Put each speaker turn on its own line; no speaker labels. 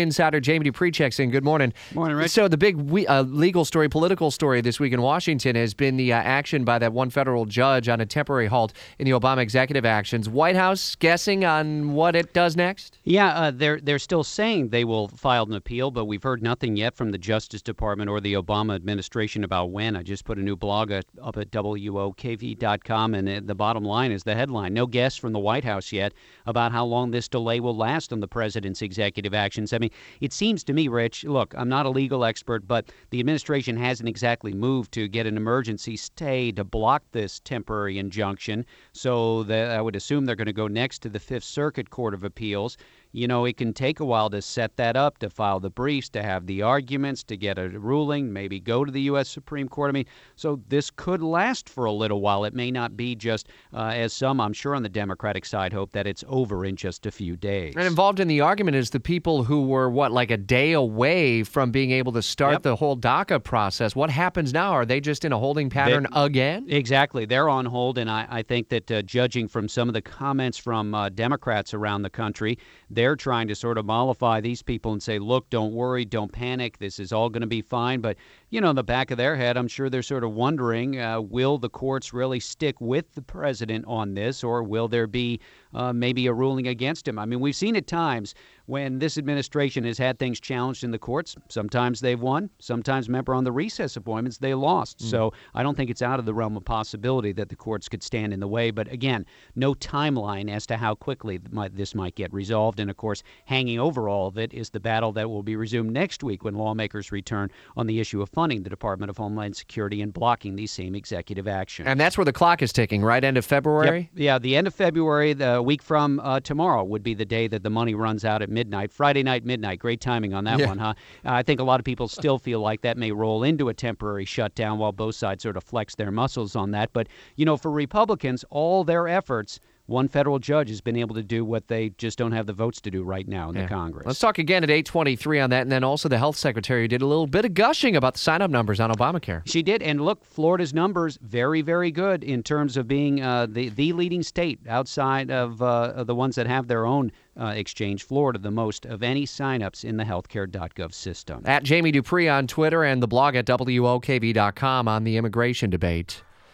Insider Jamie Dupree checks in. Good morning.
Morning, Rich.
So the big we, uh, legal story, political story this week in Washington has been the uh, action by that one federal judge on a temporary halt in the Obama executive actions. White House guessing on what it does next?
Yeah, uh, they're they're still saying they will file an appeal, but we've heard nothing yet from the Justice Department or the Obama administration about when. I just put a new blog at, up at wokv.com, and uh, the bottom line is the headline: No guess from the White House yet about how long this delay will last on the president's executive actions. I mean, it seems to me, Rich. Look, I'm not a legal expert, but the administration hasn't exactly moved to get an emergency stay to block this temporary injunction. So that I would assume they're going to go next to the Fifth Circuit Court of Appeals you know, it can take a while to set that up, to file the briefs, to have the arguments, to get a ruling, maybe go to the U.S. Supreme Court. I mean, so this could last for a little while. It may not be just, uh, as some, I'm sure, on the Democratic side hope, that it's over in just a few days.
And involved in the argument is the people who were, what, like a day away from being able to start
Yep.
the whole DACA process. What happens now? Are they just in a holding pattern again?
Exactly. They're on hold, and I, I think that uh, judging from some of the comments from uh, Democrats around the country, they're trying to sort of mollify these people and say, look, don't worry, don't panic, this is all going to be fine. But, you know, in the back of their head, I'm sure they're sort of wondering uh, will the courts really stick with the president on this, or will there be uh, maybe a ruling against him? I mean, we've seen at times when this administration has had things challenged in the courts. Sometimes they've won, sometimes, remember, on the recess appointments, they lost. So I don't think it's out of the realm of possibility that the courts could stand in the way. But again, no timeline as to how quickly this might get resolved. And of course, hanging over all of it is the battle that will be resumed next week when lawmakers return on the issue of funding the Department of Homeland Security and blocking these same executive actions.
And that's where the clock is ticking, right? End of February?
Yep. Yeah, the end of February, the week from uh, tomorrow, would be the day that the money runs out at midnight. Friday night, midnight. Great timing on that
Yeah.
one, huh? Uh, I think a lot of people still feel like that may roll into a temporary shutdown while both sides sort of flex their muscles on that. But, you know, for Republicans, all their efforts, one federal judge has been able to do what they just don't have the votes to do right now in
Yeah.
the Congress.
Let's talk again at 823 on that. And then also the health secretary did a little bit of gushing about the sign up numbers on Obamacare.
She did, and look, Florida's numbers very, very good in terms of being uh, the the leading state outside of, uh, of the ones that have their own uh, exchange. Florida, the most of any signups in the healthcare.gov system.
At Jamie Dupree on Twitter and the blog at WOKV.com on the immigration debate.